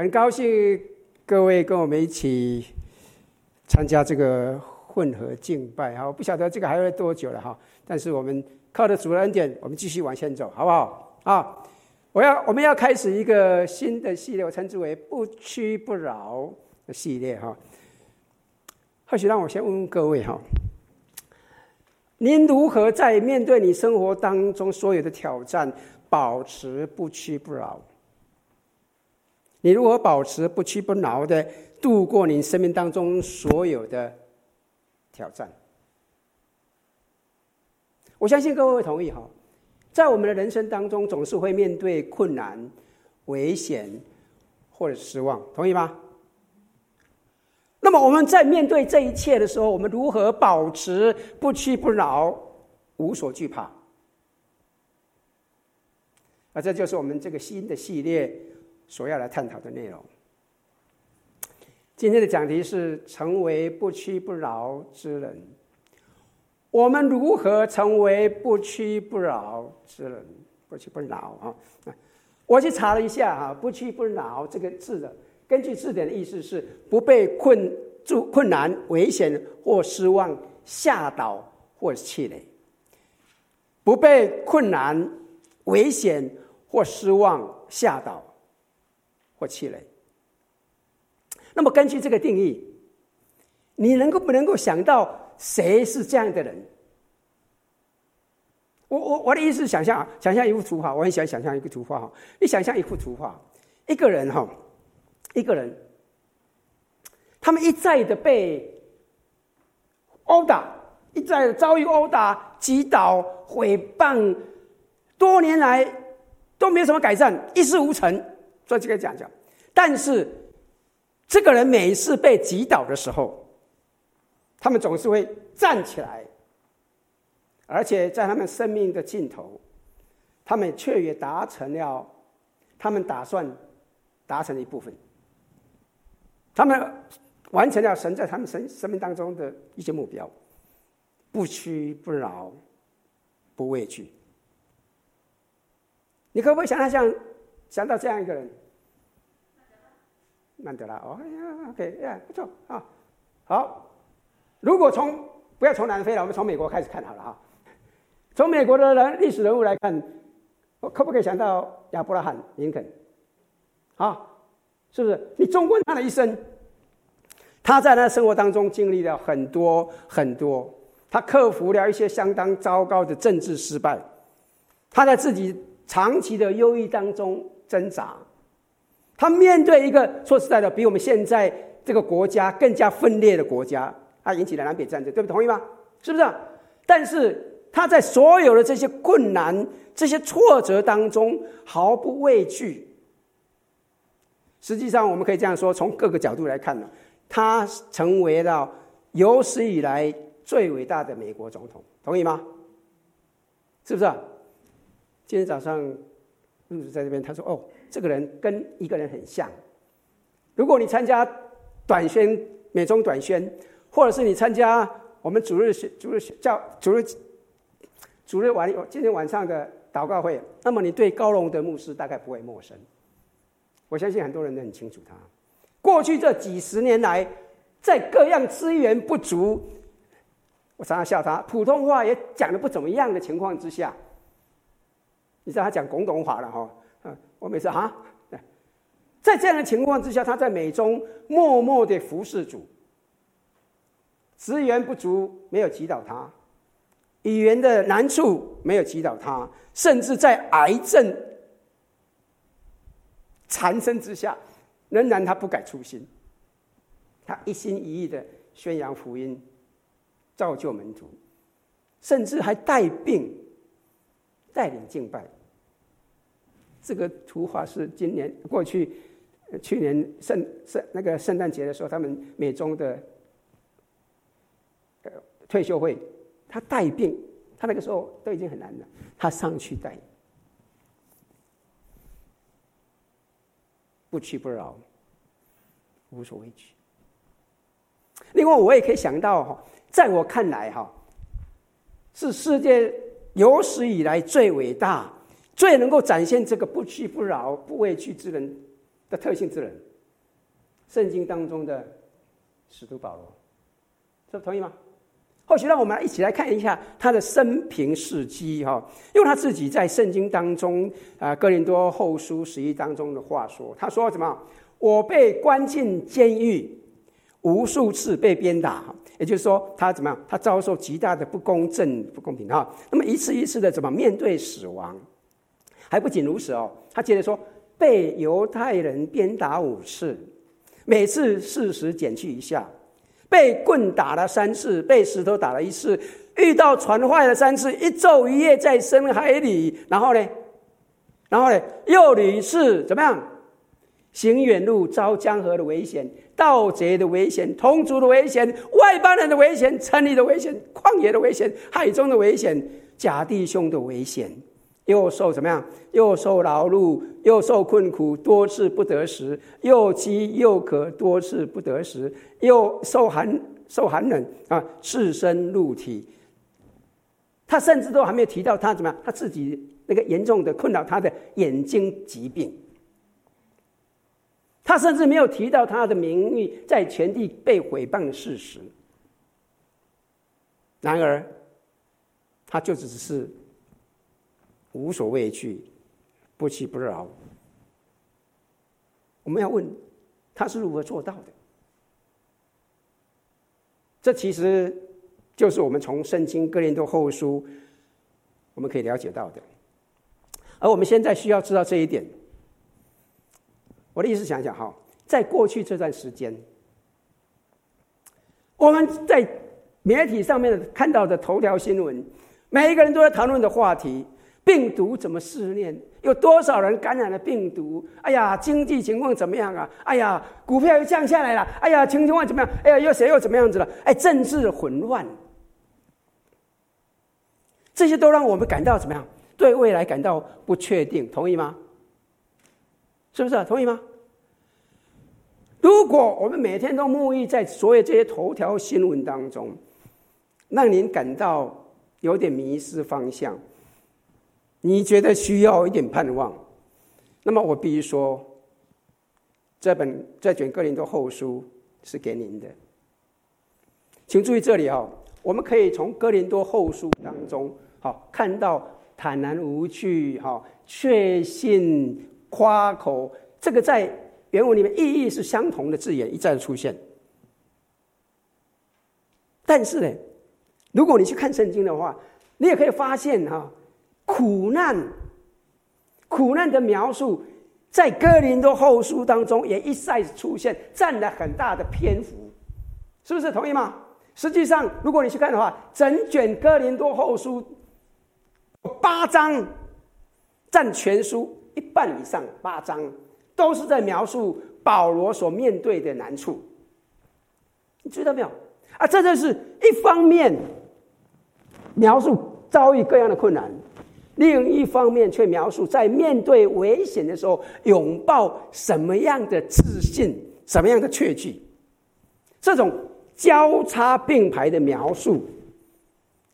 很高兴各位跟我们一起参加这个混合敬拜哈，我不晓得这个还会多久了哈，但是我们靠着主的恩典，我们继续往前走，好不好？啊，我要我们要开始一个新的系列，我称之为“不屈不挠”的系列哈。或许让我先问问各位哈，您如何在面对你生活当中所有的挑战，保持不屈不挠？你如何保持不屈不挠的度过你生命当中所有的挑战？我相信各位会同意哈，在我们的人生当中，总是会面对困难、危险或者失望，同意吗？那么我们在面对这一切的时候，我们如何保持不屈不挠、无所惧怕？啊，这就是我们这个新的系列。所要来探讨的内容。今天的讲题是成为不屈不挠之人。我们如何成为不屈不挠之人？不屈不挠啊！我去查了一下啊，“不屈不挠”这个字的，根据字典的意思是不被困住、困难、危险或失望吓倒或气馁。不被困难、危险或失望吓倒。或气馁。那么根据这个定义，你能够不能够想到谁是这样的人？我我我的意思是想象想象一幅图画，我很喜欢想象一个图画哈。你想象一幅图画，一个人哈，一个人，他们一再的被殴打，一再的遭遇殴打、击倒、毁谤，多年来都没有什么改善，一事无成。所以这个讲讲，但是这个人每一次被击倒的时候，他们总是会站起来，而且在他们生命的尽头，他们却也达成了他们打算达成的一部分，他们完成了神在他们生生命当中的一些目标，不屈不挠，不畏惧。你可不可以想象像想到这样一个人？曼德拉，哦呀，OK 呀，不错啊，好。如果从不要从南非了，我们从美国开始看好了哈。从美国的人历史人物来看，我可不可以想到亚伯拉罕、林肯？啊，是不是？你纵观他的一生，他在他生活当中经历了很多很多，他克服了一些相当糟糕的政治失败，他在自己长期的忧郁当中挣扎。他面对一个说实在的，比我们现在这个国家更加分裂的国家，他引起了南北战争，对不？同意吗？是不是？但是他在所有的这些困难、这些挫折当中毫不畏惧。实际上，我们可以这样说：从各个角度来看呢，他成为了有史以来最伟大的美国总统，同意吗？是不是？今天早上，露子在这边，他说：“哦。”这个人跟一个人很像。如果你参加短宣、美中短宣，或者是你参加我们主日学、主日学教、主日主日晚今天晚上的祷告会，那么你对高龙德牧师大概不会陌生。我相信很多人都很清楚他。过去这几十年来，在各样资源不足，我常常笑他，普通话也讲得不怎么样的情况之下，你知道他讲广东话了哈。我每次啊，在这样的情况之下，他在美中默默的服侍主，资源不足没有击倒他，语言的难处没有击倒他，甚至在癌症缠身之下，仍然他不改初心，他一心一意的宣扬福音，造就门徒，甚至还带病带领敬拜。这个图画是今年过去，去年圣圣那个圣诞节的时候，他们美中的呃退休会，他带病，他那个时候都已经很难了，他上去带，不屈不挠，无所畏惧。另外，我也可以想到哈，在我看来哈，是世界有史以来最伟大。最能够展现这个不屈不挠、不畏惧之人的特性之人，圣经当中的使徒保罗，这同意吗？或许让我们一起来看一下他的生平事迹哈，用他自己在圣经当中啊，哥林多后书十一当中的话说，他说什么？我被关进监狱，无数次被鞭打，也就是说，他怎么样？他遭受极大的不公正、不公平哈。那么一次一次的怎么面对死亡？还不仅如此哦，他接着说，被犹太人鞭打五次。每次四十减去一下，被棍打了三次，被石头打了一次，遇到船坏了三次，一昼一夜在深海里，然后呢，然后呢，又屡次怎么样？行远路遭江河的危险，盗贼的危险，同族的危险，外邦人的危险，城里的危险，旷野的危险，海中的危险，假弟兄的危险。又受怎么样？又受劳碌，又受困苦，多次不得食；又饥又渴，多次不得食；又受寒，受寒冷啊，赤身露体。他甚至都还没有提到他怎么样？他自己那个严重的困扰他的眼睛疾病。他甚至没有提到他的名誉在全地被毁谤的事实。然而，他就只是。无所畏惧，不屈不挠。我们要问，他是如何做到的？这其实就是我们从圣经哥林多后书我们可以了解到的。而我们现在需要知道这一点。我的意思想想哈，在过去这段时间，我们在媒体上面看到的头条新闻，每一个人都在谈论的话题。病毒怎么肆虐？有多少人感染了病毒？哎呀，经济情况怎么样啊？哎呀，股票又降下来了。哎呀，情况怎么样？哎呀，又谁又怎么样子了？哎，政治混乱，这些都让我们感到怎么样？对未来感到不确定，同意吗？是不是？同意吗？如果我们每天都沐浴在所有这些头条新闻当中，让您感到有点迷失方向。你觉得需要一点盼望，那么我必须说，这本这卷哥林多后书是给您的。请注意这里哈，我们可以从哥林多后书当中好看到坦然无惧、哈确信夸口，这个在原文里面意义是相同的字眼一再出现。但是呢，如果你去看圣经的话，你也可以发现哈。苦难，苦难的描述在哥林多后书当中也一再出现，占了很大的篇幅，是不是？同意吗？实际上，如果你去看的话，整卷哥林多后书八章占全书一半以上，八章都是在描述保罗所面对的难处，你知道没有？啊，这就是一方面描述遭遇各样的困难。另一方面，却描述在面对危险的时候，拥抱什么样的自信，什么样的确据。这种交叉并排的描述，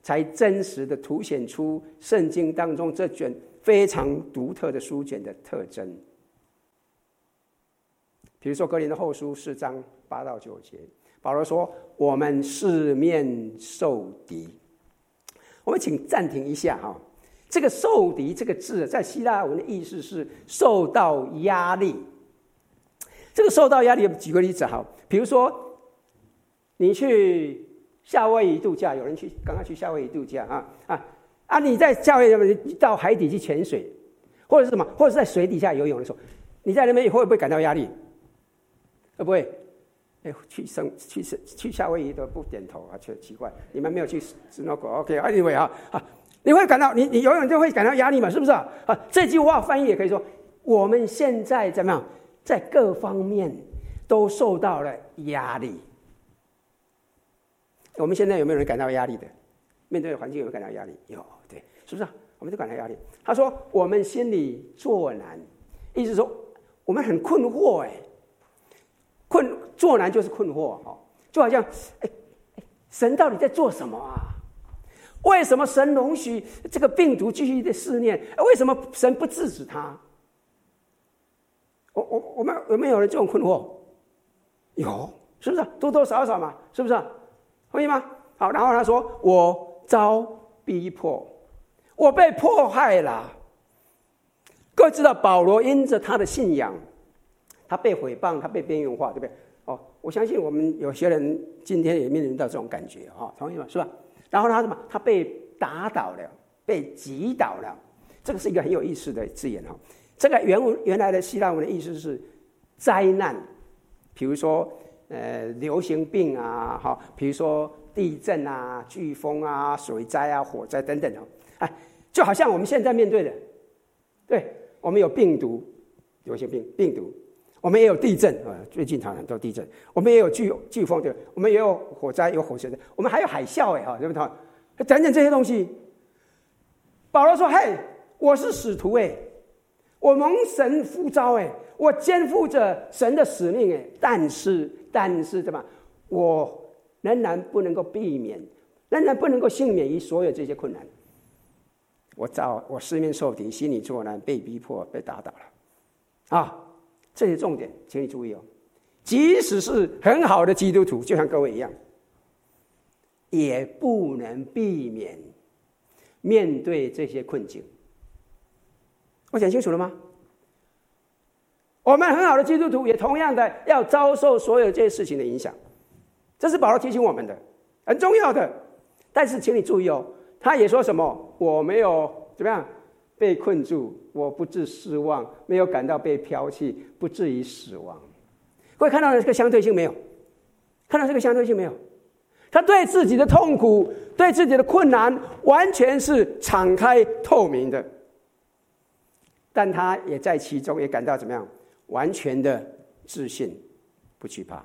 才真实的凸显出圣经当中这卷非常独特的书卷的特征。比如说，格林的后书四章八到九节，保罗说：“我们四面受敌。”我们请暂停一下哈。这个“受敌”这个字，在希腊文的意思是受到压力。这个受到压力，举个例子哈，比如说你去夏威夷度假，有人去刚刚去夏威夷度假啊啊啊！你在夏威夷到海底去潜水，或者是什么，或者是在水底下游泳的时候，你在那边会不会感到压力？会不会？哎，去生去去夏威夷都不点头啊，奇奇怪，你们没有去 snorkel？OK，Anyway 啊啊。你会感到你你游泳就会感到压力嘛？是不是啊？啊，这句话翻译也可以说，我们现在怎么样，在各方面都受到了压力。我们现在有没有人感到压力的？面对的环境有没有感到压力？有，对，是不是啊？我们都感到压力。他说我们心里作难，意思说我们很困惑哎，困作难就是困惑哈，就好像哎哎，神到底在做什么啊？为什么神容许这个病毒继续的肆虐？为什么神不制止他？我我我们有没有人这种困惑？有，是不是？多多少少嘛，是不是？同意吗？好，然后他说：“我遭逼迫，我被迫害了。”各位知道，保罗因着他的信仰，他被诽谤，他被边缘化，对不对？哦，我相信我们有些人今天也面临到这种感觉啊，同意吗？是吧？然后他什么？他被打倒了，被击倒了。这个是一个很有意思的字眼哈。这个原文原来的希腊文的意思是灾难，比如说呃流行病啊，哈，比如说地震啊、飓风啊、水灾啊、火灾等等哦，哎，就好像我们现在面对的，对。我们有病毒，流行病病毒，我们也有地震啊，最近常常都地震。我们也有飓飓风，对，我们也有火灾，有火山的，我们还有海啸，哎哈，对不对？等等这些东西，保罗说：“嘿，我是使徒，哎，我蒙神呼召，哎，我肩负着神的使命，哎，但是，但是，对吧？我仍然不能够避免，仍然不能够幸免于所有这些困难。”我遭我四面受敌，心里作难，被逼迫，被打倒了，啊！这些重点，请你注意哦。即使是很好的基督徒，就像各位一样，也不能避免面对这些困境。我讲清楚了吗？我们很好的基督徒，也同样的要遭受所有这些事情的影响。这是保罗提醒我们的，很重要的。但是，请你注意哦。他也说什么？我没有怎么样被困住，我不致失望，没有感到被抛弃，不至于死亡。各位看到了这个相对性没有？看到这个相对性没有？他对自己的痛苦、对自己的困难，完全是敞开透明的，但他也在其中也感到怎么样？完全的自信，不惧怕。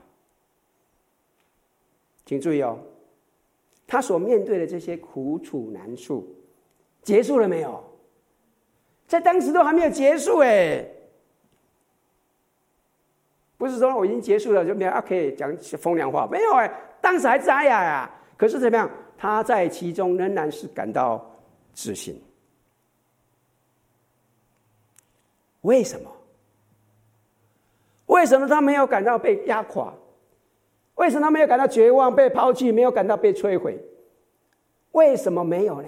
请注意哦。他所面对的这些苦楚难处，结束了没有？在当时都还没有结束哎，不是说我已经结束了就没有啊可以讲风凉话，没有哎，当时还在呀呀。可是怎么样？他在其中仍然是感到自信。为什么？为什么他没有感到被压垮？为什么他没有感到绝望、被抛弃，没有感到被摧毁？为什么没有呢？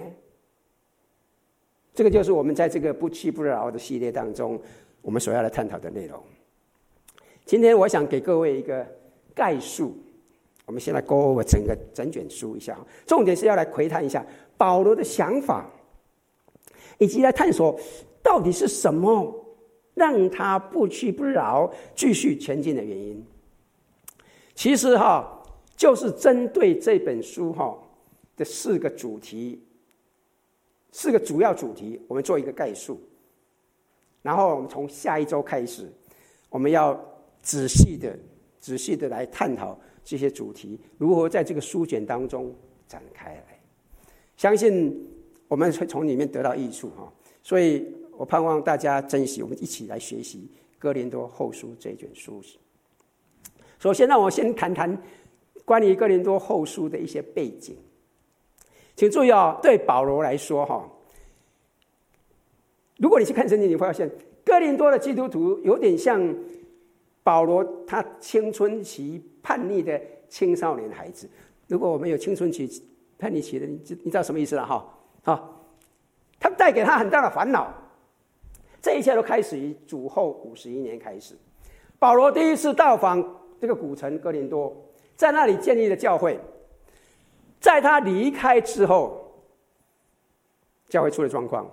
这个就是我们在这个不屈不挠的系列当中，我们所要来探讨的内容。今天我想给各位一个概述。我们先来 go over 整个整卷书一下，重点是要来窥探一下保罗的想法，以及来探索到底是什么让他不屈不挠、继续前进的原因。其实哈，就是针对这本书哈的四个主题，四个主要主题，我们做一个概述。然后我们从下一周开始，我们要仔细的、仔细的来探讨这些主题如何在这个书卷当中展开来。相信我们会从里面得到益处哈，所以我盼望大家珍惜，我们一起来学习《哥林多后书》这卷书。首先，让我先谈谈关于哥林多后书的一些背景。请注意哦，对保罗来说，哈，如果你去看圣经，你会发现哥林多的基督徒有点像保罗他青春期叛逆的青少年孩子。如果我们有青春期叛逆期的，你知你知道什么意思了哈？好，他带给他很大的烦恼。这一切都开始于主后五十一年开始，保罗第一次到访。这个古城哥林多，在那里建立了教会。在他离开之后，教会出了状况。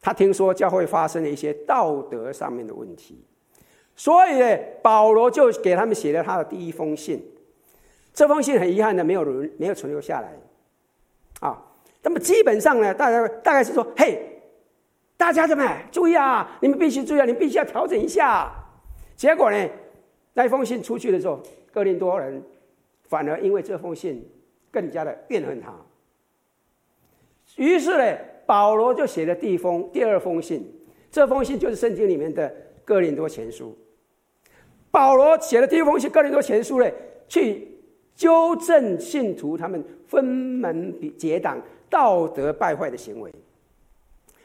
他听说教会发生了一些道德上面的问题，所以，保罗就给他们写了他的第一封信。这封信很遗憾的没有人没有存留下来。啊，那么基本上呢，大家大概是说：“嘿，大家怎么注意啊？你们必须注意啊！你们必须要调整一下。”结果呢？那封信出去的时候，哥林多人反而因为这封信更加的怨恨他。于是呢，保罗就写了第一封、第二封信。这封信就是圣经里面的哥林多前书。保罗写了第一封信《哥林多前书》呢，去纠正信徒他们分门别结党、道德败坏的行为。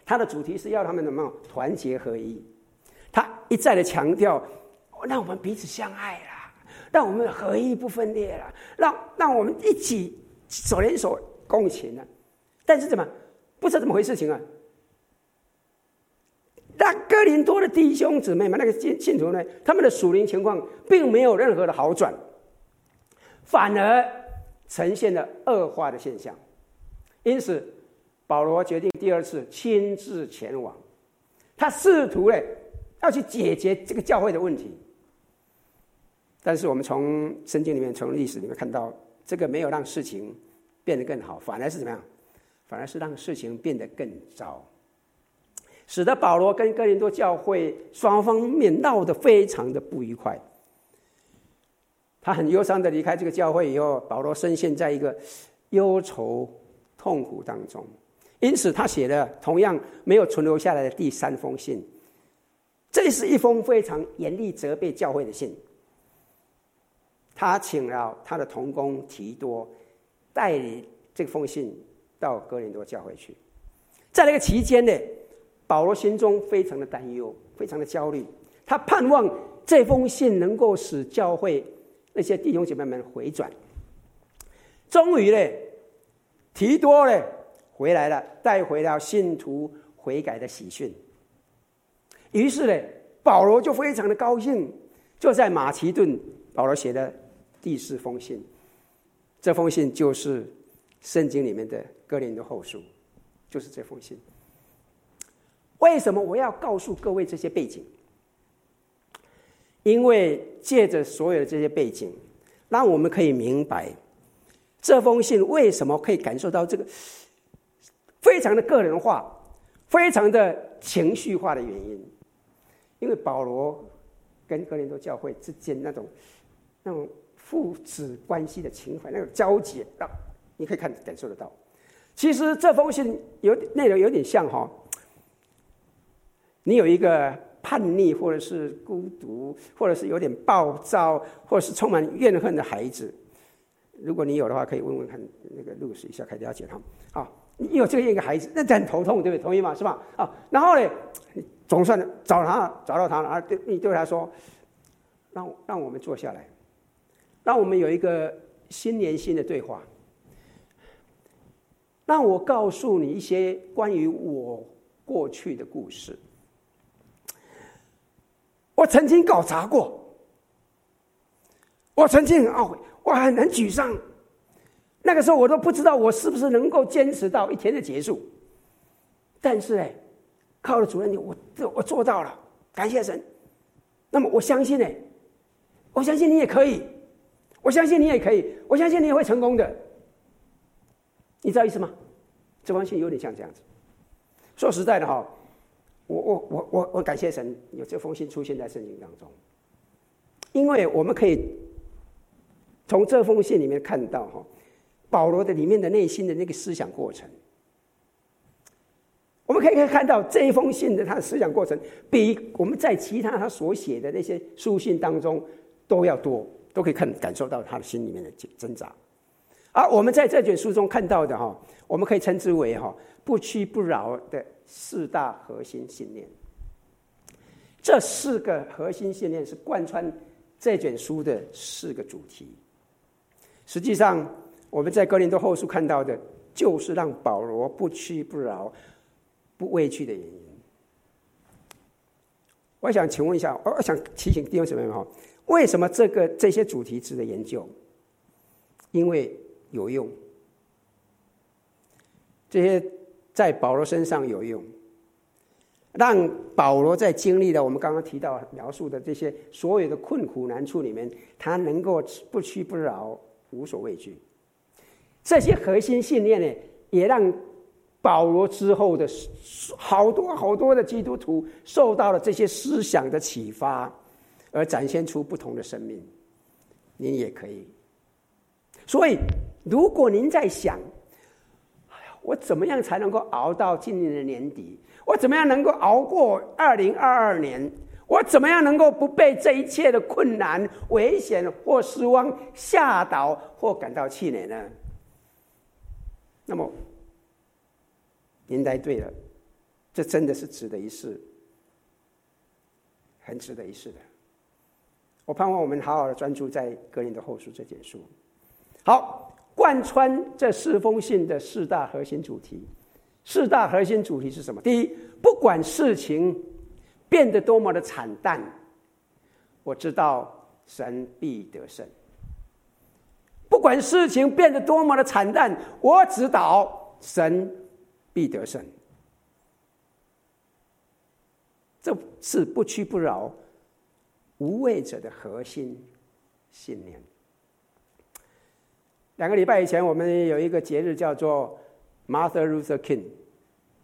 他的主题是要他们怎么样团结合一。他一再的强调。让我们彼此相爱啦，让我们合一不分裂了，让让我们一起手连手共情了。但是怎么不知道怎么回事情啊？那哥林多的弟兄姊妹们，那个信信徒呢，他们的属灵情况并没有任何的好转，反而呈现了恶化的现象。因此，保罗决定第二次亲自前往，他试图呢要去解决这个教会的问题。但是我们从圣经里面、从历史里面看到，这个没有让事情变得更好，反而是怎么样？反而是让事情变得更糟，使得保罗跟哥林多教会双方面闹得非常的不愉快。他很忧伤的离开这个教会以后，保罗深陷在一个忧愁痛苦当中，因此他写了同样没有存留下来的第三封信。这是一封非常严厉责备教会的信。他请了他的同工提多，带领这封信到哥林多教会去。在那个期间呢，保罗心中非常的担忧，非常的焦虑。他盼望这封信能够使教会那些弟兄姐妹们回转。终于呢，提多呢回来了，带回了信徒悔改的喜讯。于是呢，保罗就非常的高兴，就在马其顿，保罗写的。第四封信，这封信就是圣经里面的哥林多后书，就是这封信。为什么我要告诉各位这些背景？因为借着所有的这些背景，让我们可以明白这封信为什么可以感受到这个非常的个人化、非常的情绪化的原因。因为保罗跟哥林多教会之间那种那种。父子关系的情怀，那种交集，让，你可以看感受得到。其实这封信有内容有点像哈，你有一个叛逆，或者是孤独，或者是有点暴躁，或者是充满怨恨的孩子。如果你有的话，可以问问看那个露丝一下，可以了解他。啊，你有这样一个孩子，那很头痛，对不对？同意吗？是吧？啊，然后呢，总算找他，找到他了，啊，对，你对他说，让让我们坐下来。让我们有一个心连心的对话。让我告诉你一些关于我过去的故事。我曾经搞砸过，我曾经很懊悔，我很很沮丧。那个时候我都不知道我是不是能够坚持到一天的结束。但是哎，靠了主任你，我我做到了，感谢神。那么我相信呢，我相信你也可以。我相信你也可以，我相信你也会成功的。你知道意思吗？这封信有点像这样子。说实在的哈，我我我我我感谢神有这封信出现在圣经当中，因为我们可以从这封信里面看到哈，保罗的里面的内心的那个思想过程。我们可以可以看到这一封信的他的思想过程，比我们在其他他所写的那些书信当中都要多。都可以看感受到他的心里面的挣扎，而我们在这卷书中看到的哈，我们可以称之为哈不屈不挠的四大核心信念。这四个核心信念是贯穿这卷书的四个主题。实际上，我们在哥林多后书看到的，就是让保罗不屈不挠、不畏惧的原因。我想请问一下，我想提醒弟兄姊妹们哈。为什么这个这些主题值得研究？因为有用，这些在保罗身上有用，让保罗在经历了我们刚刚提到描述的这些所有的困苦难处里面，他能够不屈不挠，无所畏惧。这些核心信念呢，也让保罗之后的好多好多的基督徒受到了这些思想的启发。而展现出不同的生命，您也可以。所以，如果您在想，哎呀，我怎么样才能够熬到今年的年底？我怎么样能够熬过二零二二年？我怎么样能够不被这一切的困难、危险或失望吓倒或感到气馁呢？那么，您答对了，这真的是值得一试，很值得一试的。我盼望我们好好的专注在格林的后书这件书。好，贯穿这四封信的四大核心主题，四大核心主题是什么？第一，不管事情变得多么的惨淡，我知道神必得胜。不管事情变得多么的惨淡，我知道神必得胜。这是不屈不挠、无畏者的核心信念。两个礼拜以前，我们有一个节日叫做 Martin Luther King，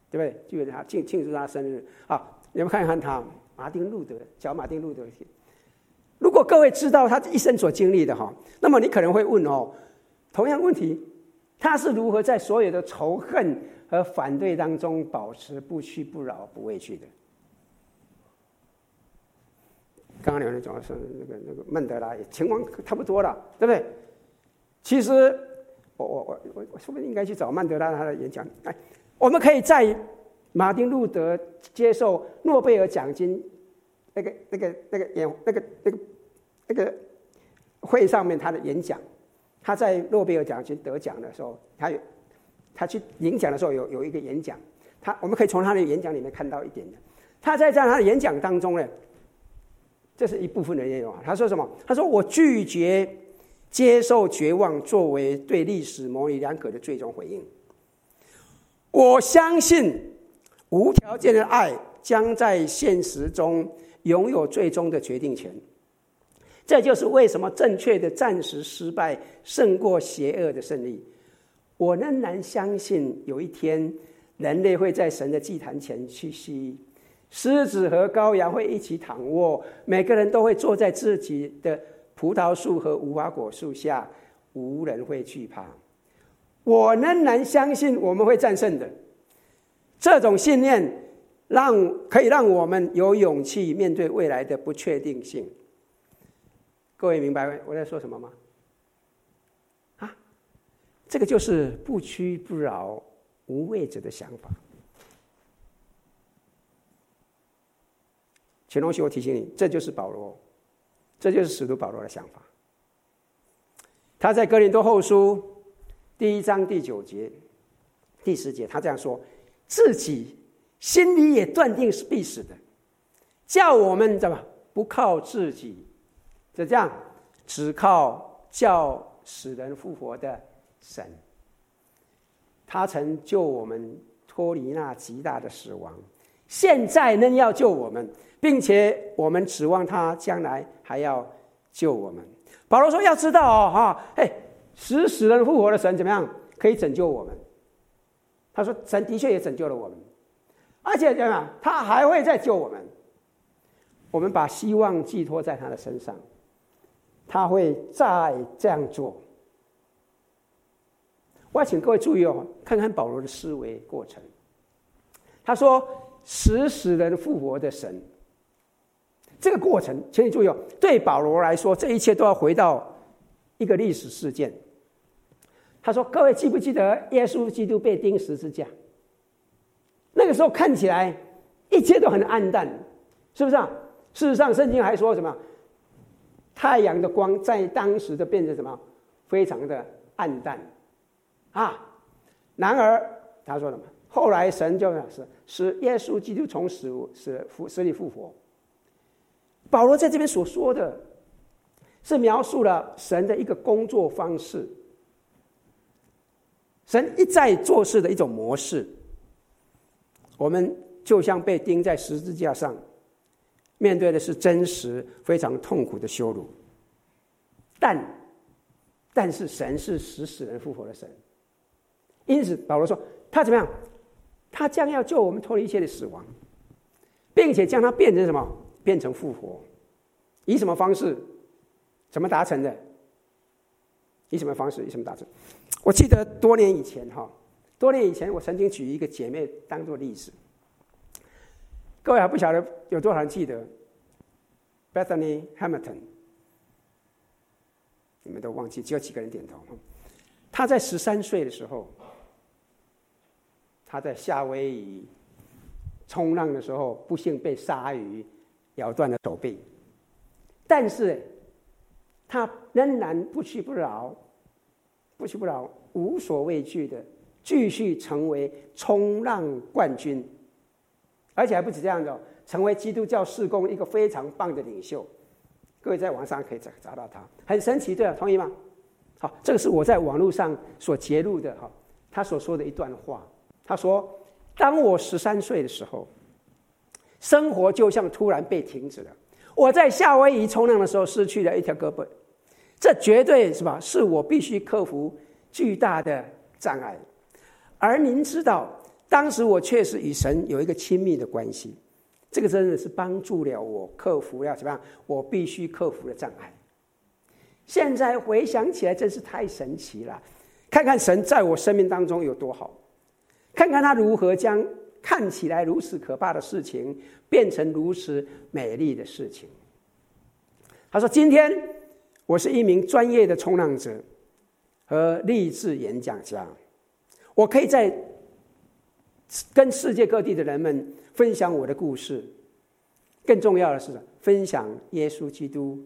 对不对？就是他庆庆祝他生日。好，你们看一看他，马丁路德，小马丁路德。如果各位知道他一生所经历的哈，那么你可能会问哦，同样问题，他是如何在所有的仇恨和反对当中保持不屈不挠、不畏惧的？刚刚有人讲的是那个那个曼德拉，情况差不多了，对不对？其实，我我我我我说不定应该去找曼德拉他的演讲。哎，我们可以在马丁路德接受诺贝尔奖金那个那个那个演那个那个那个会上面他的演讲，他在诺贝尔奖金得奖的时候，他有他去演讲的时候有有一个演讲，他我们可以从他的演讲里面看到一点的。他在在他的演讲当中呢，这是一部分的内容啊。他说什么？他说我拒绝。接受绝望作为对历史模棱两可的最终回应。我相信无条件的爱将在现实中拥有最终的决定权。这就是为什么正确的暂时失败胜过邪恶的胜利。我仍然相信有一天人类会在神的祭坛前屈膝，狮子和羔羊会一起躺卧，每个人都会坐在自己的。葡萄树和无花果树下，无人会惧怕。我仍然相信我们会战胜的。这种信念让可以让我们有勇气面对未来的不确定性。各位明白我在说什么吗？啊，这个就是不屈不挠、无畏者的想法。请容许我提醒你，这就是保罗。这就是使徒保罗的想法。他在哥林多后书第一章第九节、第十节，他这样说：“自己心里也断定是必死的，叫我们怎么不靠自己，就这样，只靠叫死人复活的神。他曾救我们脱离那极大的死亡，现在仍要救我们。”并且我们指望他将来还要救我们。保罗说：“要知道哦，哈，嘿，使死人复活的神怎么样可以拯救我们？”他说：“神的确也拯救了我们，而且怎么样，他还会再救我们。我们把希望寄托在他的身上，他会再这样做。”我要请各位注意哦，看看保罗的思维过程。他说：“使死人复活的神。”这个过程，请你注意哦。对保罗来说，这一切都要回到一个历史事件。他说：“各位记不记得耶稣基督被钉十字架？那个时候看起来一切都很暗淡，是不是啊？事实上，圣经还说什么？太阳的光在当时的变成什么？非常的暗淡啊。然而他说什么？后来神就是使耶稣基督从死死死里复活。”保罗在这边所说的，是描述了神的一个工作方式，神一再做事的一种模式。我们就像被钉在十字架上，面对的是真实、非常痛苦的羞辱。但，但是神是使死人复活的神，因此保罗说，他怎么样？他将要救我们脱离一切的死亡，并且将它变成什么？变成复活，以什么方式？怎么达成的？以什么方式？以什么达成？我记得多年以前，哈，多年以前，我曾经举一个姐妹当做例子。各位还不晓得有多少人记得 Bethany Hamilton？你们都忘记，只有几个人点头。她在十三岁的时候，她在夏威夷冲浪的时候，不幸被鲨鱼咬断了手臂，但是他仍然不屈不挠，不屈不挠，无所畏惧的继续成为冲浪冠军，而且还不止这样的，成为基督教事工一个非常棒的领袖。各位在网上可以找找到他，很神奇，对吧？同意吗？好，这个是我在网络上所揭露的哈，他所说的一段话。他说：“当我十三岁的时候，生活就像突然被停止了。我在夏威夷冲浪的时候失去了一条胳膊，这绝对是吧？是我必须克服巨大的障碍。而您知道，当时我确实与神有一个亲密的关系，这个真的是帮助了我克服了怎么样？我必须克服的障碍。”现在回想起来，真是太神奇了。看看神在我生命当中有多好，看看他如何将看起来如此可怕的事情变成如此美丽的事情。他说：“今天我是一名专业的冲浪者和励志演讲家，我可以在跟世界各地的人们分享我的故事。更重要的是，分享耶稣基督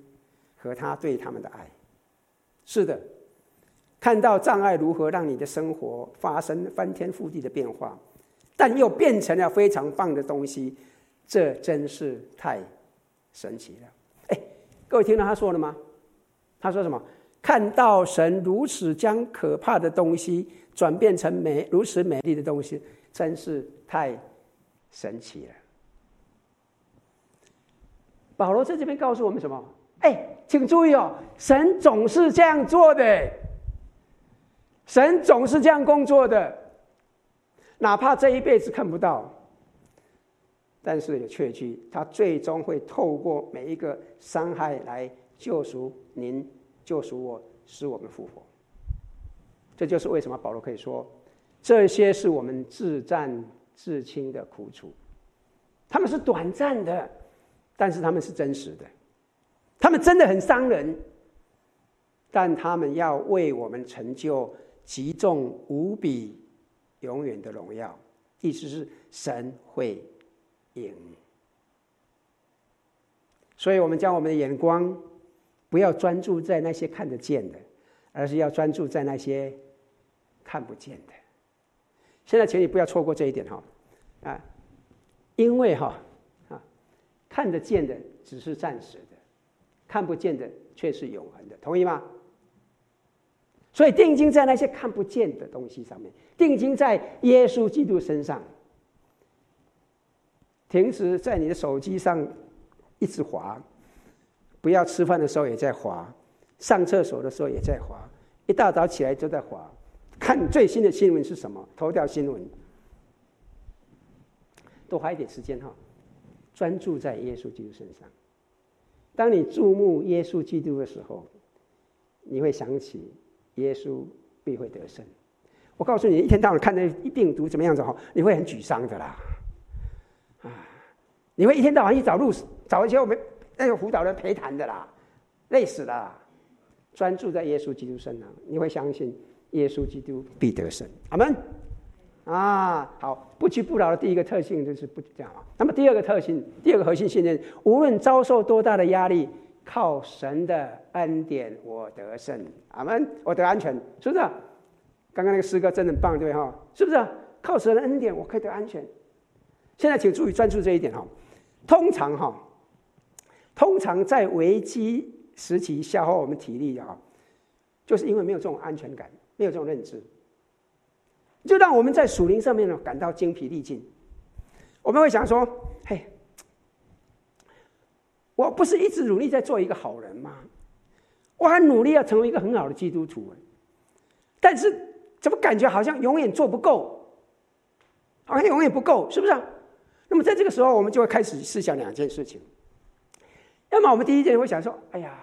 和他对他们的爱。”是的，看到障碍如何让你的生活发生翻天覆地的变化，但又变成了非常棒的东西，这真是太神奇了。哎，各位听到他说了吗？他说什么？看到神如此将可怕的东西转变成美，如此美丽的东西，真是太神奇了。保罗在这边告诉我们什么？哎。请注意哦，神总是这样做的，神总是这样工作的，哪怕这一辈子看不到，但是也确据他最终会透过每一个伤害来救赎您、救赎我，使我们复活。这就是为什么保罗可以说，这些是我们自战自清的苦楚，他们是短暂的，但是他们是真实的。他们真的很伤人，但他们要为我们成就极重无比、永远的荣耀。意思是神会赢，所以我们将我们的眼光不要专注在那些看得见的，而是要专注在那些看不见的。现在，请你不要错过这一点哈，啊，因为哈啊，看得见的只是暂时的。看不见的却是永恒的，同意吗？所以定睛在那些看不见的东西上面，定睛在耶稣基督身上，停止在你的手机上一直滑，不要吃饭的时候也在滑，上厕所的时候也在滑，一大早起来就在滑，看最新的新闻是什么？头条新闻，多花一点时间哈，专注在耶稣基督身上。当你注目耶稣基督的时候，你会想起耶稣必会得胜。我告诉你，一天到晚看那病毒怎么样子哈，你会很沮丧的啦。啊，你会一天到晚去找路，找一些我们那个辅导人陪谈的啦，累死了。专注在耶稣基督身上，你会相信耶稣基督必得胜。阿门。啊，好，不屈不挠的第一个特性就是不这样啊。那么第二个特性，第二个核心信念，无论遭受多大的压力，靠神的恩典，我得胜。阿门，我得安全，是不是？刚刚那个诗歌真的很棒，对哈？是不是？靠神的恩典，我可以得安全。现在请注意专注这一点哈。通常哈，通常在危机时期消耗我们体力啊，就是因为没有这种安全感，没有这种认知。就让我们在属灵上面呢感到精疲力尽，我们会想说：“嘿，我不是一直努力在做一个好人吗？我很努力要成为一个很好的基督徒，但是怎么感觉好像永远做不够，好像永远不够，是不是？那么在这个时候，我们就会开始思想两件事情。要么我们第一件会想说：哎呀，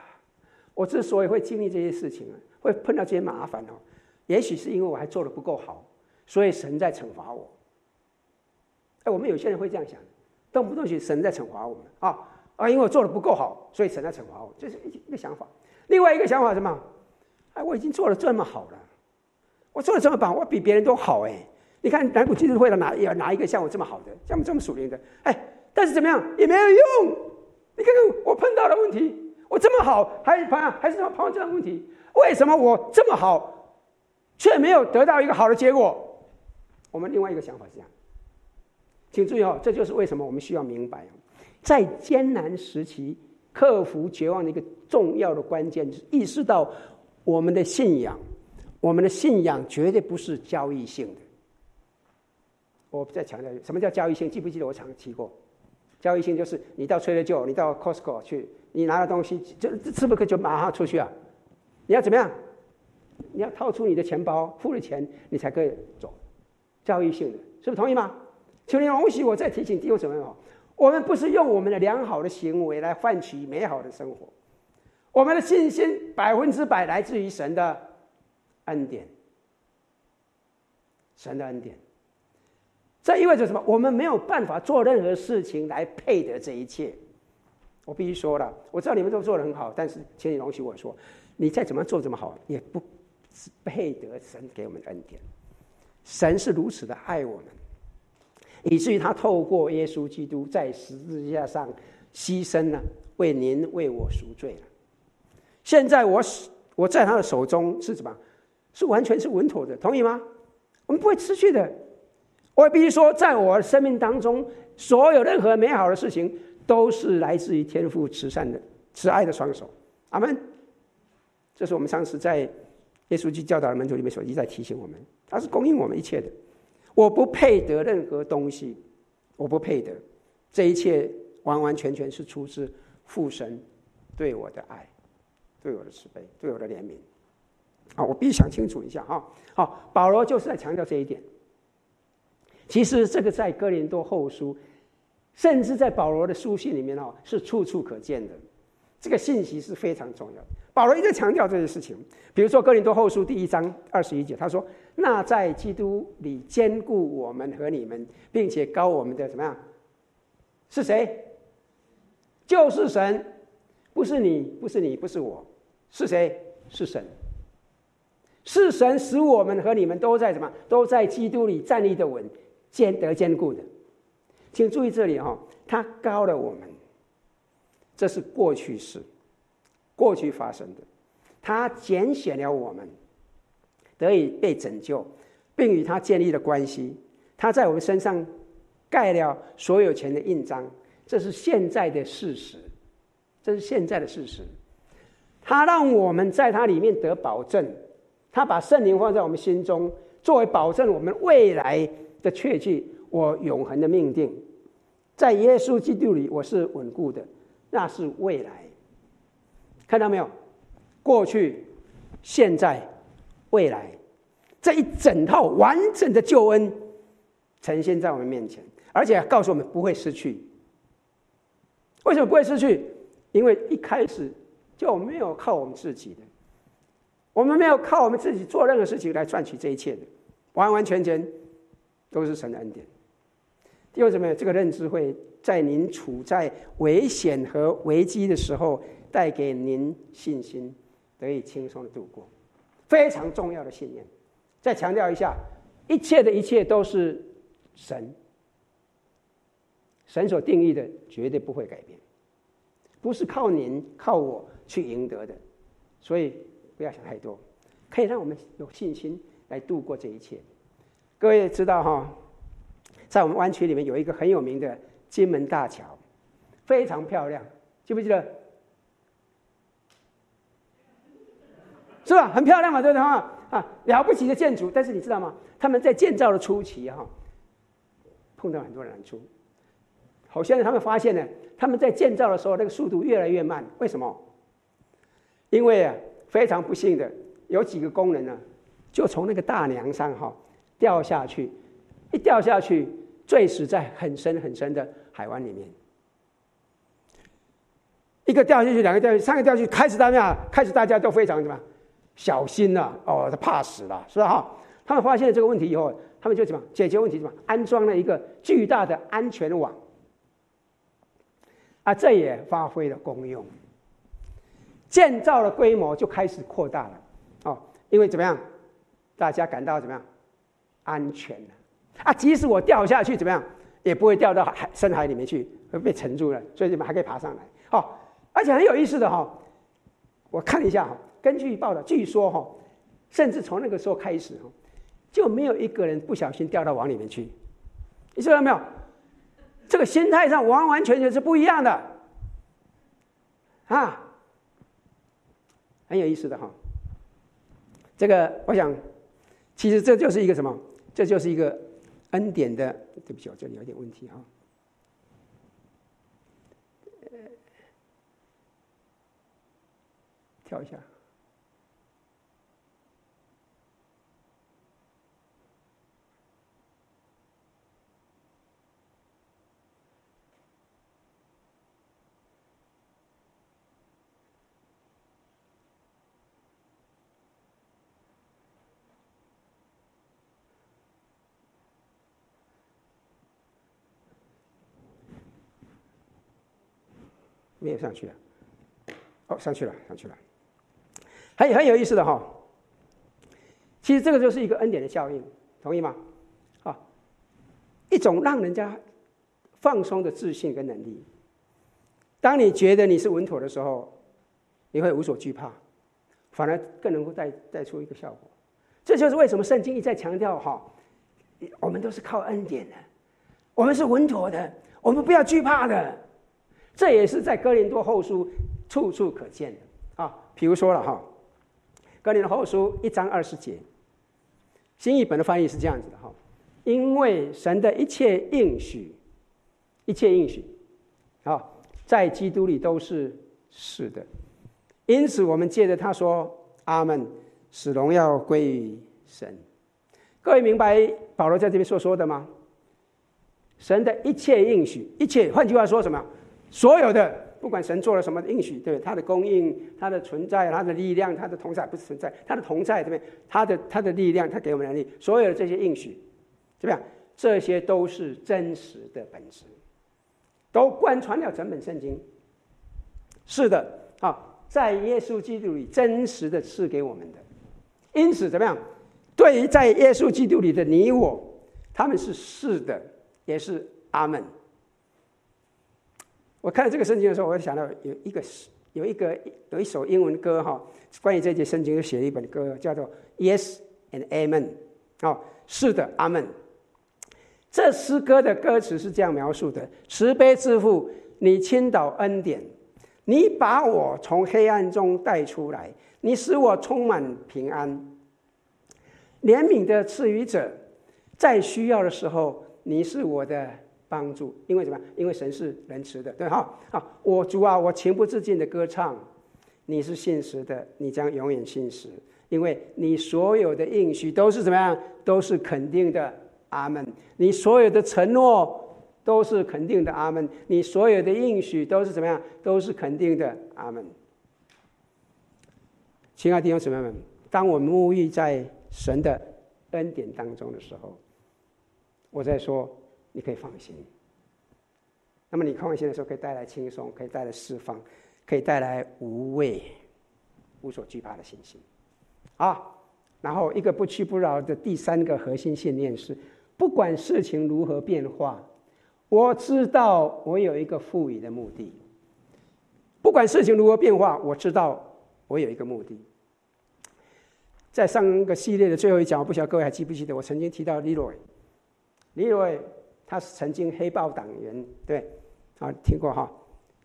我之所以会经历这些事情，会碰到这些麻烦哦，也许是因为我还做得不够好。”所以神在惩罚我。哎，我们有些人会这样想，动不动就神在惩罚我们啊啊！因为我做的不够好，所以神在惩罚我，这是一个想法。另外一个想法什么？哎，我已经做的这么好了，我做的这么棒，我比别人都好哎！你看南谷基督会的哪有哪一个像我这么好的，像我这么属灵的？哎，但是怎么样也没有用。你看看我碰到的问题，我这么好，还碰还是碰到这样的问题？为什么我这么好，却没有得到一个好的结果？我们另外一个想法是这样，请注意哦，这就是为什么我们需要明白，在艰难时期克服绝望的一个重要的关键，是意识到我们的信仰，我们的信仰绝对不是交易性的。我再强调，什么叫交易性？记不记得我常提过？交易性就是你到 Trader Joe，你到 Costco 去，你拿了东西，就是不是就马上出去啊？你要怎么样？你要掏出你的钱包，付了钱，你才可以走。交易性的，是不是同意吗？求你容许我再提醒弟兄姊妹哦，我们不是用我们的良好的行为来换取美好的生活，我们的信心百分之百来自于神的恩典，神的恩典。这意味着什么？我们没有办法做任何事情来配得这一切。我必须说了，我知道你们都做得很好，但是请你容许我说，你再怎么做这么好，也不配得神给我们的恩典。神是如此的爱我们，以至于他透过耶稣基督在十字架上牺牲了，为您为我赎罪了。现在我我在他的手中是什么？是完全是稳妥的，同意吗？我们不会失去的。我也必须说，在我生命当中，所有任何美好的事情，都是来自于天父慈善的慈爱的双手。阿门。这是我们上次在耶稣基督教导的门徒里面所一再提醒我们。他是供应我们一切的，我不配得任何东西，我不配得，这一切完完全全是出自父神对我的爱，对我的慈悲，对我的怜悯。啊，我必须想清楚一下哈。好，保罗就是在强调这一点。其实这个在哥林多后书，甚至在保罗的书信里面哦，是处处可见的。这个信息是非常重要的。保罗一直强调这件事情，比如说《哥林多后书》第一章二十一节，他说：“那在基督里坚固我们和你们，并且高我们的怎么样？是谁？就是神，不是你，不是你，不是我，是谁？是神。是神使我们和你们都在什么？都在基督里站立的稳，坚得坚固的。请注意这里、哦，他高了我们，这是过去式。”过去发生的，他拣选了我们，得以被拯救，并与他建立了关系。他在我们身上盖了所有权的印章，这是现在的事实，这是现在的事实。他让我们在他里面得保证，他把圣灵放在我们心中，作为保证我们未来的确据，我永恒的命定，在耶稣基督里我是稳固的，那是未来。看到没有？过去、现在、未来，这一整套完整的救恩呈现在我们面前，而且告诉我们不会失去。为什么不会失去？因为一开始就没有靠我们自己的，我们没有靠我们自己做任何事情来赚取这一切的，完完全全都是神的恩典。弟兄姊妹，这个认知会在您处在危险和危机的时候。带给您信心，得以轻松的度过，非常重要的信念。再强调一下，一切的一切都是神，神所定义的，绝对不会改变，不是靠您靠我去赢得的。所以不要想太多，可以让我们有信心来度过这一切。各位知道哈，在我们湾区里面有一个很有名的金门大桥，非常漂亮，记不记得？是吧？很漂亮嘛，对不对？哈啊，了不起的建筑。但是你知道吗？他们在建造的初期，哈，碰到很多难处。好，现在他们发现呢，他们在建造的时候，那个速度越来越慢。为什么？因为啊，非常不幸的，有几个工人呢，就从那个大梁上哈掉下去，一掉下去，坠死在很深很深的海湾里面。一个掉下去，两个掉下去，三个掉下去，开始大家开始大家都非常什么？小心呐、哦，他怕死了，是吧？哈，他们发现了这个问题以后，他们就怎么解决问题？怎么安装了一个巨大的安全网？啊，这也发挥了功用，建造的规模就开始扩大了。哦，因为怎么样？大家感到怎么样？安全了。啊，即使我掉下去怎么样，也不会掉到海深海里面去，会被沉住了，所以你们还可以爬上来。好，而且很有意思的哈、哦。我看了一下哈，根据报道，据说哈，甚至从那个时候开始哈，就没有一个人不小心掉到网里面去。你知道没有？这个心态上完完全全是不一样的啊，很有意思的哈。这个我想，其实这就是一个什么？这就是一个恩典的。对不起，我这里有点问题哈。跳一下。没有上去了，哦，上去了，上去了。很很有意思的哈，其实这个就是一个恩典的效应，同意吗？啊，一种让人家放松的自信跟能力。当你觉得你是稳妥的时候，你会无所惧怕，反而更能够带带出一个效果。这就是为什么圣经一再强调哈，我们都是靠恩典的，我们是稳妥的，我们不要惧怕的。这也是在哥林多后书处处可见的啊。比如说了哈，哥林多后书一章二十节，新译本的翻译是这样子的哈：因为神的一切应许，一切应许，啊，在基督里都是是的。因此，我们借着他说：“阿门，使荣耀归于神。”各位明白保罗在这边所说的吗？神的一切应许，一切，换句话说什么？所有的，不管神做了什么应许，对，他的供应，他的存在，他的力量，他的同在不是存在，他的同在，对不对？他的他的力量，他给我们能力，所有的这些应许，怎么样？这些都是真实的本质，都贯穿了整本圣经。是的，啊，在耶稣基督里真实的赐给我们的，因此怎么样？对于在耶稣基督里的你我，他们是是的，也是阿门。我看到这个圣经的时候，我就想到有一个有一个有一首英文歌哈，关于这节圣经就写了一本歌，叫做《Yes and Amen》。哦，是的，阿门。这诗歌的歌词是这样描述的：慈悲之父，你倾倒恩典，你把我从黑暗中带出来，你使我充满平安。怜悯的赐予者，在需要的时候，你是我的。帮助，因为什么？因为神是仁慈的，对哈。好，我主啊，我情不自禁的歌唱，你是信实的，你将永远信实，因为你所有的应许都是怎么样？都是肯定的，阿门。你所有的承诺都是肯定的，阿门。你所有的应许都是怎么样？都是肯定的，阿门。亲爱的弟兄姊妹们，当我沐浴在神的恩典当中的时候，我在说。你可以放心。那么你放心的时候，可以带来轻松，可以带来释放，可以带来无畏、无所惧怕的信心。啊，然后一个不屈不挠的第三个核心信念是：不管事情如何变化，我知道我有一个赋予的目的。不管事情如何变化，我知道我有一个目的。在上个系列的最后一讲，我不晓得各位还记不记得，我曾经提到李罗，李罗。他是曾经黑豹党员，对，啊，听过哈。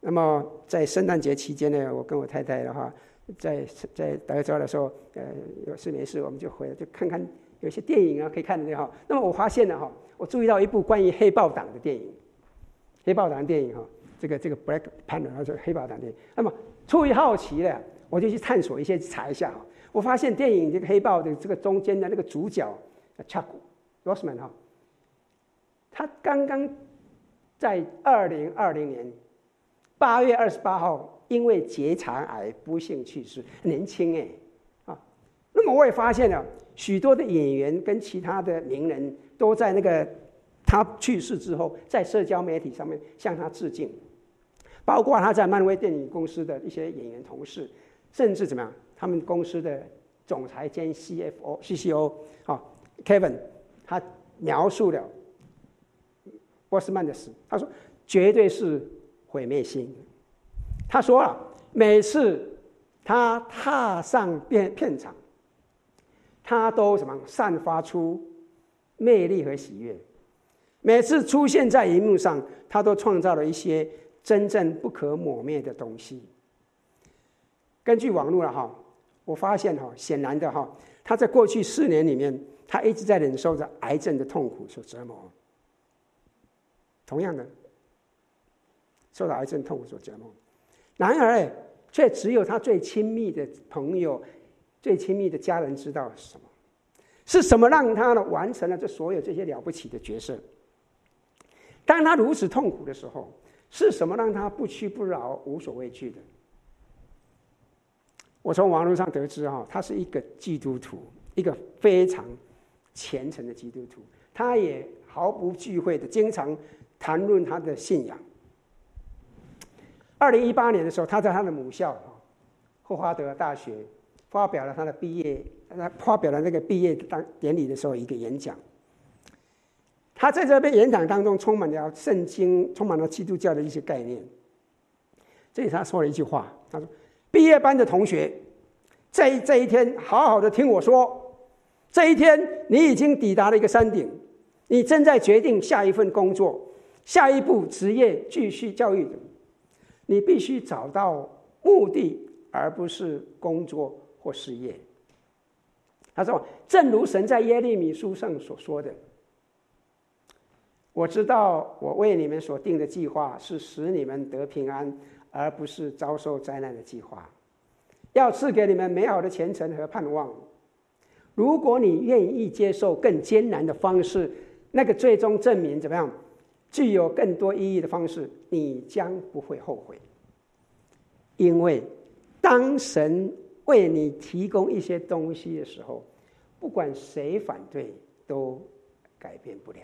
那么在圣诞节期间呢，我跟我太太的话，在在德州的时候，呃，有事没事我们就回来就看看有些电影啊，可以看的哈。那么我发现了哈，我注意到一部关于黑豹党的电影，黑豹党的电影哈，这个这个 Black Panther，然后黑豹党电影。那么出于好奇呢，我就去探索一些，查一下哈。我发现电影这个黑豹的这个中间的那个主角 Chuck Rossman 哈。他刚刚在二零二零年八月二十八号因为结肠癌不幸去世，年轻哎啊！那么我也发现了许多的演员跟其他的名人都在那个他去世之后，在社交媒体上面向他致敬，包括他在漫威电影公司的一些演员同事，甚至怎么样，他们公司的总裁兼 CFO、CCO 啊，Kevin，他描述了。波斯曼的死，他说绝对是毁灭性。他说了，每次他踏上片片场，他都什么散发出魅力和喜悦。每次出现在荧幕上，他都创造了一些真正不可磨灭的东西。根据网络了哈，我发现哈，显然的哈，他在过去四年里面，他一直在忍受着癌症的痛苦所折磨。同样的，受到癌症痛苦所折磨，然而却只有他最亲密的朋友、最亲密的家人知道是什么？是什么让他呢完成了这所有这些了不起的角色？当他如此痛苦的时候，是什么让他不屈不挠、无所畏惧的？我从网络上得知，哈，他是一个基督徒，一个非常虔诚的基督徒，他也毫不忌讳的经常。谈论他的信仰。二零一八年的时候，他在他的母校霍华德大学发表了他的毕业，他发表了那个毕业当典礼的时候一个演讲。他在这边演讲当中充满了圣经，充满了基督教的一些概念。这里他说了一句话，他说：“毕业班的同学，在这一天好好的听我说，这一天你已经抵达了一个山顶，你正在决定下一份工作。”下一步职业继续教育，你必须找到目的，而不是工作或事业。他说：“正如神在耶利米书上所说的，我知道我为你们所定的计划是使你们得平安，而不是遭受灾难的计划。要赐给你们美好的前程和盼望。如果你愿意接受更艰难的方式，那个最终证明怎么样？”具有更多意义的方式，你将不会后悔。因为当神为你提供一些东西的时候，不管谁反对，都改变不了。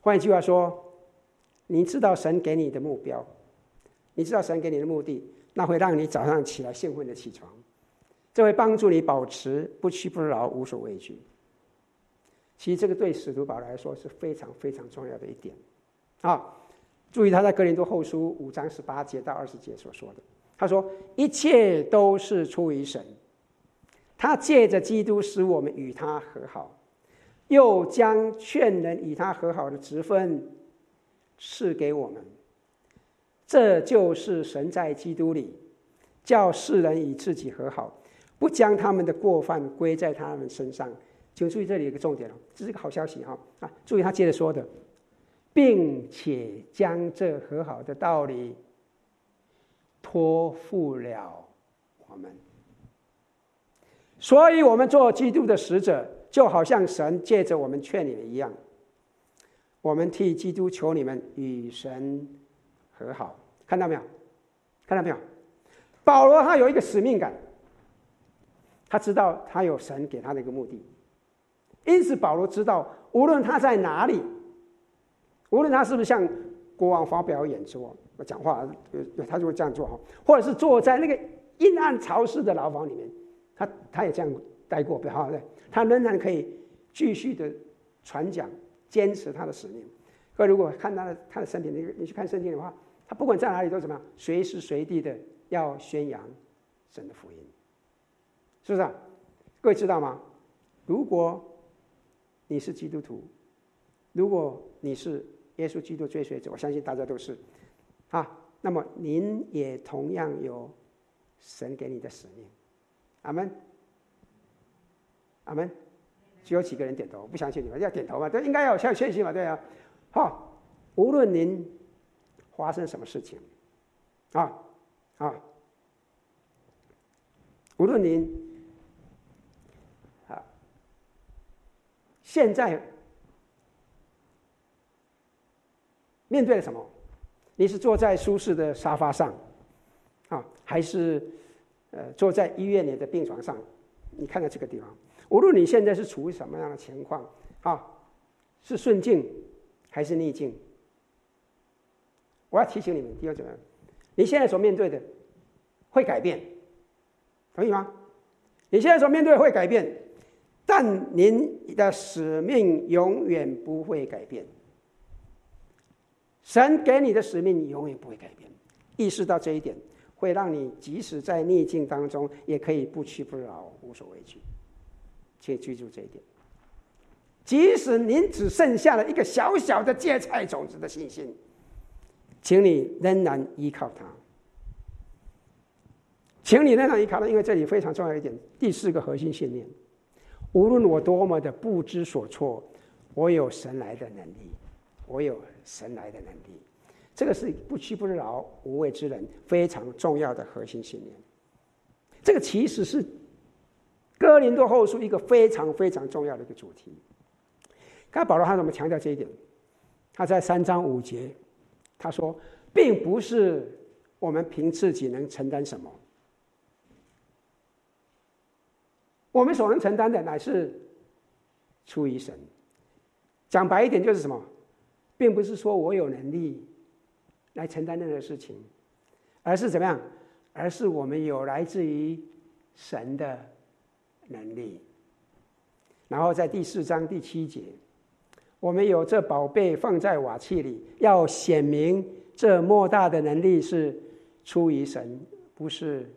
换一句话说，你知道神给你的目标，你知道神给你的目的，那会让你早上起来兴奋的起床，这会帮助你保持不屈不挠、无所畏惧。其实这个对使徒保来说是非常非常重要的一点，啊，注意他在哥林多后书五章十八节到二十节所说的，他说一切都是出于神，他借着基督使我们与他和好，又将劝人与他和好的职分赐给我们，这就是神在基督里叫世人与自己和好，不将他们的过犯归在他们身上。请注意，这里有一个重点哦，这是个好消息哈啊！注意他接着说的，并且将这和好的道理托付了我们，所以我们做基督的使者，就好像神借着我们劝你们一样，我们替基督求你们与神和好，看到没有？看到没有？保罗他有一个使命感，他知道他有神给他的一个目的。因此，保罗知道，无论他在哪里，无论他是不是向国王发表演说、讲话，他就会这样做哈，或者是坐在那个阴暗潮湿的牢房里面，他他也这样待过，对哈？对，他仍然可以继续的传讲，坚持他的使命。各位如果看他的他的身体，你你去看圣经的话，他不管在哪里都怎么样，随时随地的要宣扬神的福音，是不是啊？各位知道吗？如果你是基督徒，如果你是耶稣基督追随者，我相信大家都是，啊，那么您也同样有神给你的使命，阿门，阿门，只有几个人点头，不相信你们要点头嘛？这应该要有信心嘛？对啊，好，无论您发生什么事情，啊啊，无论您。现在面对了什么？你是坐在舒适的沙发上，啊，还是呃坐在医院里的病床上？你看到这个地方，无论你现在是处于什么样的情况，啊，是顺境还是逆境，我要提醒你们，弟兄姊妹，你现在所面对的会改变，可以吗？你现在所面对会改变。但您的使命永远不会改变。神给你的使命永远不会改变。意识到这一点，会让你即使在逆境当中，也可以不屈不挠，无所畏惧。请记住这一点。即使您只剩下了一个小小的芥菜种子的信心，请你仍然依靠它。请你仍然依靠它，因为这里非常重要一点，第四个核心信念：无论我多么的不知所措，我有神来的能力，我有神来的能力。这个是不屈不挠、无畏之人非常重要的核心信念。这个其实是哥林多后书一个非常非常重要的一个主题。刚才保罗他怎么强调这一点？他在三章五节他说，并不是我们凭自己能承担什么，我们所能承担的乃是出于神。讲白一点就是什么？并不是说我有能力。来承担任何事情，而是怎么样？而是我们有来自于神的能力。然后在第四章第七节，我们有这宝贝放在瓦器里，要显明这莫大的能力是出于神，不是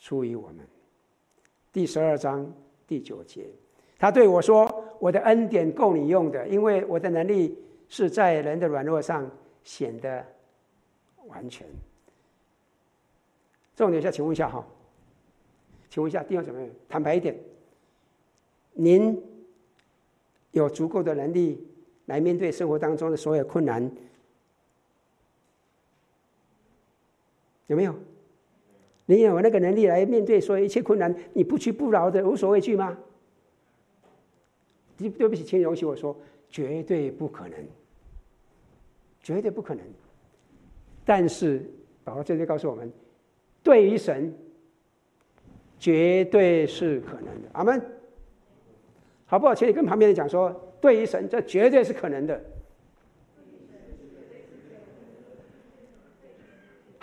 出于我们。第十二章第九节，他对我说：“我的恩典够你用的，因为我的能力是在人的软弱上。”显得完全。重点一下，请问一下哈，请问一下弟兄姊妹，坦白一点，您有足够的能力来面对生活当中的所有困难，有没有？你有那个能力来面对所有一切困难，你不屈不挠的无所畏惧吗？对对不起，请容许我说，绝对不可能。绝对不可能。但是保罗这里告诉我们，对于神，绝对是可能的。阿门。好不好？请你跟旁边人讲说，对于神，这绝对是可能的。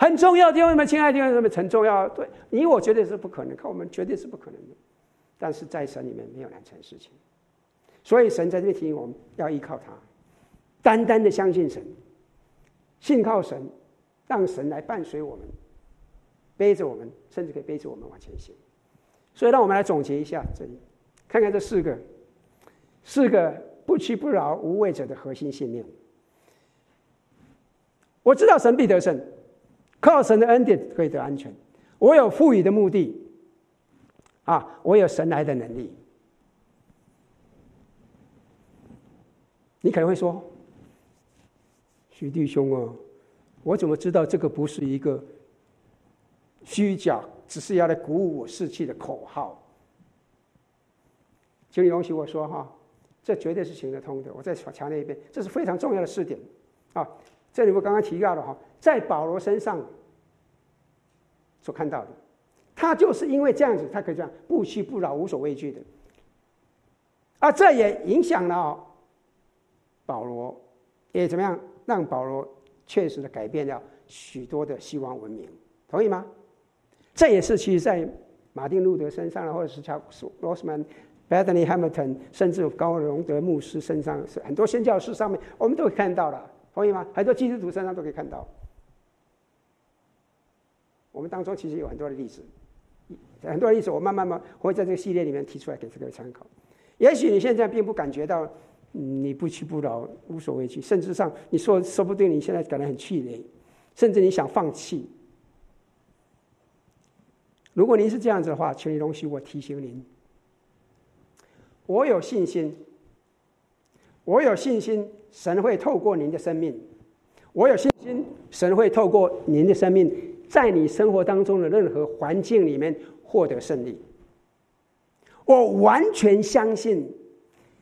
很重要，弟兄们，亲爱的弟兄们，很重要。对你我绝对是不可能，看我们绝对是不可能的。但是在神里面没有难成事情，所以神在这里提醒我们要依靠他，单单的相信神。信靠神，让神来伴随我们，背着我们，甚至可以背着我们往前行。所以，让我们来总结一下这里，看看这四个，四个不屈不挠、无畏者的核心信念。我知道神必得胜，靠神的恩典可以得安全。我有赋予的目的，啊，我有神来的能力。你可能会说。徐弟兄啊，我怎么知道这个不是一个虚假，只是要来鼓舞我士气的口号？请你容许我说哈，这绝对是行得通的。我再强调一遍，这是非常重要的试点啊！这里我刚刚提到了哈，在保罗身上所看到的，他就是因为这样子，他可以这样不屈不挠、无所畏惧的，啊，这也影响了保罗，也怎么样？让保罗确实的改变了许多的西方文明，同意吗？这也是其实，在马丁路德身上，或者是乔罗斯曼、Bethany Hamilton，甚至高荣德牧师身上，是很多宣教士上面，我们都可以看到了，同意吗？很多基督徒身上都可以看到。我们当中其实有很多的例子，很多的例子，我慢慢慢会在这个系列里面提出来给这个参考。也许你现在并不感觉到。你不屈不挠，无所畏惧，甚至上你说说不定你现在感到很气馁，甚至你想放弃。如果您是这样子的话，请你容许我提醒您：我有信心，我有信心，神会透过您的生命；我有信心，神会透过您的生命，在你生活当中的任何环境里面获得胜利。我完全相信。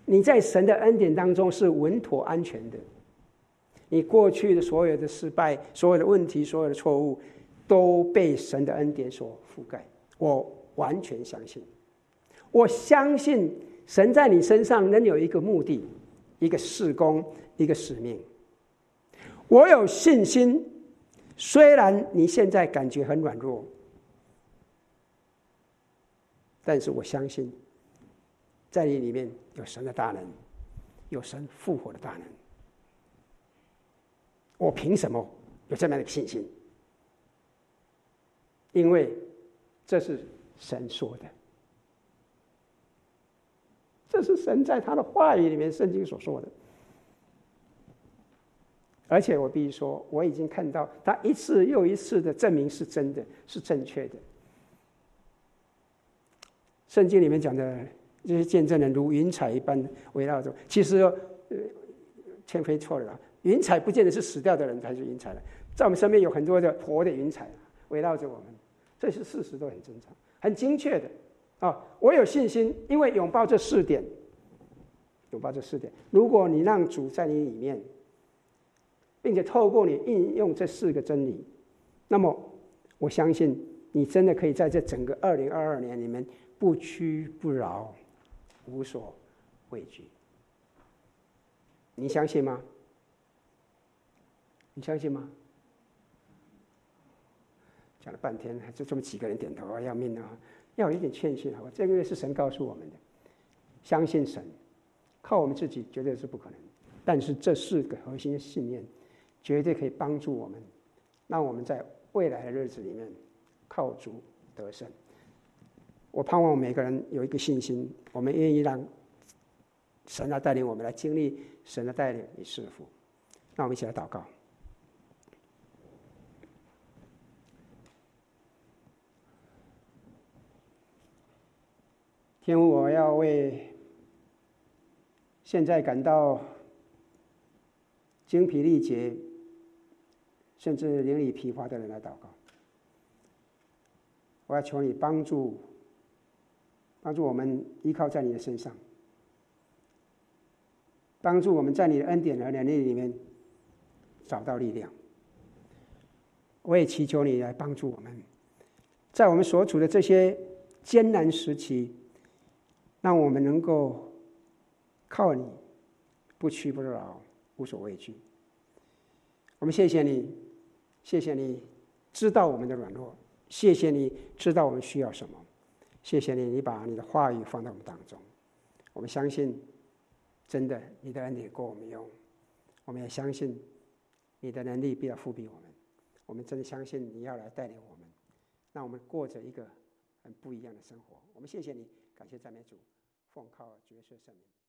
你在神的恩典当中是稳妥安全的，你过去的所有的失败、所有的问题、所有的错误，都被神的恩典所覆盖。我完全相信，我相信神在你身上仍有一个目的、一个事工、一个使命。我有信心，虽然你现在感觉很软弱，但是我相信。在你里面有神的大能，有神复活的大能。我凭什么有这么样的信心？因为这是神说的，这是神在他的话语里面圣经所说的。而且我必须说，我已经看到他一次又一次的证明是真的，是正确的。圣经里面讲的这些见证人如云彩一般围绕着，其实呃，千非错了。云彩不见得是死掉的人才是云彩了，在我们身边有很多的活的云彩围绕着我们，这些事实都很正常、很精确的。啊，我有信心，因为拥抱这四点，拥抱这四点。如果你让主在你里面，并且透过你应用这四个真理，那么我相信你真的可以在这整个二零二二年里面不屈不挠，无所畏惧。你相信吗？你相信吗？讲了半天，还就这么几个人点头啊，要命啊！要有一点谦逊，好吧？这个月是神告诉我们的，相信神，靠我们自己绝对是不可能。但是这四个核心信念，绝对可以帮助我们，让我们在未来的日子里面靠主得胜。我盼望每个人有一个信心，我们愿意让神来带领我们来经历神的带领与赐福。那我们一起来祷告。天父，我要为现在感到精疲力竭，甚至灵里疲乏的人来祷告。我要求你帮助，帮助我们依靠在你的身上，帮助我们在你的恩典和能力里面找到力量。我也祈求你来帮助我们，在我们所处的这些艰难时期。让我们能够靠你，不屈不挠，无所畏惧。我们谢谢你，谢谢你知道我们的软弱，谢谢你知道我们需要什么，谢谢你，你把你的话语放在我们当中。我们相信，真的，你的恩典够我们用。我们也相信，你的能力必要覆庇我们。我们真的相信你要来带领我们，让我们过着一个很不一样的生活。我们谢谢你。感谢赞美主，奉靠角色圣名。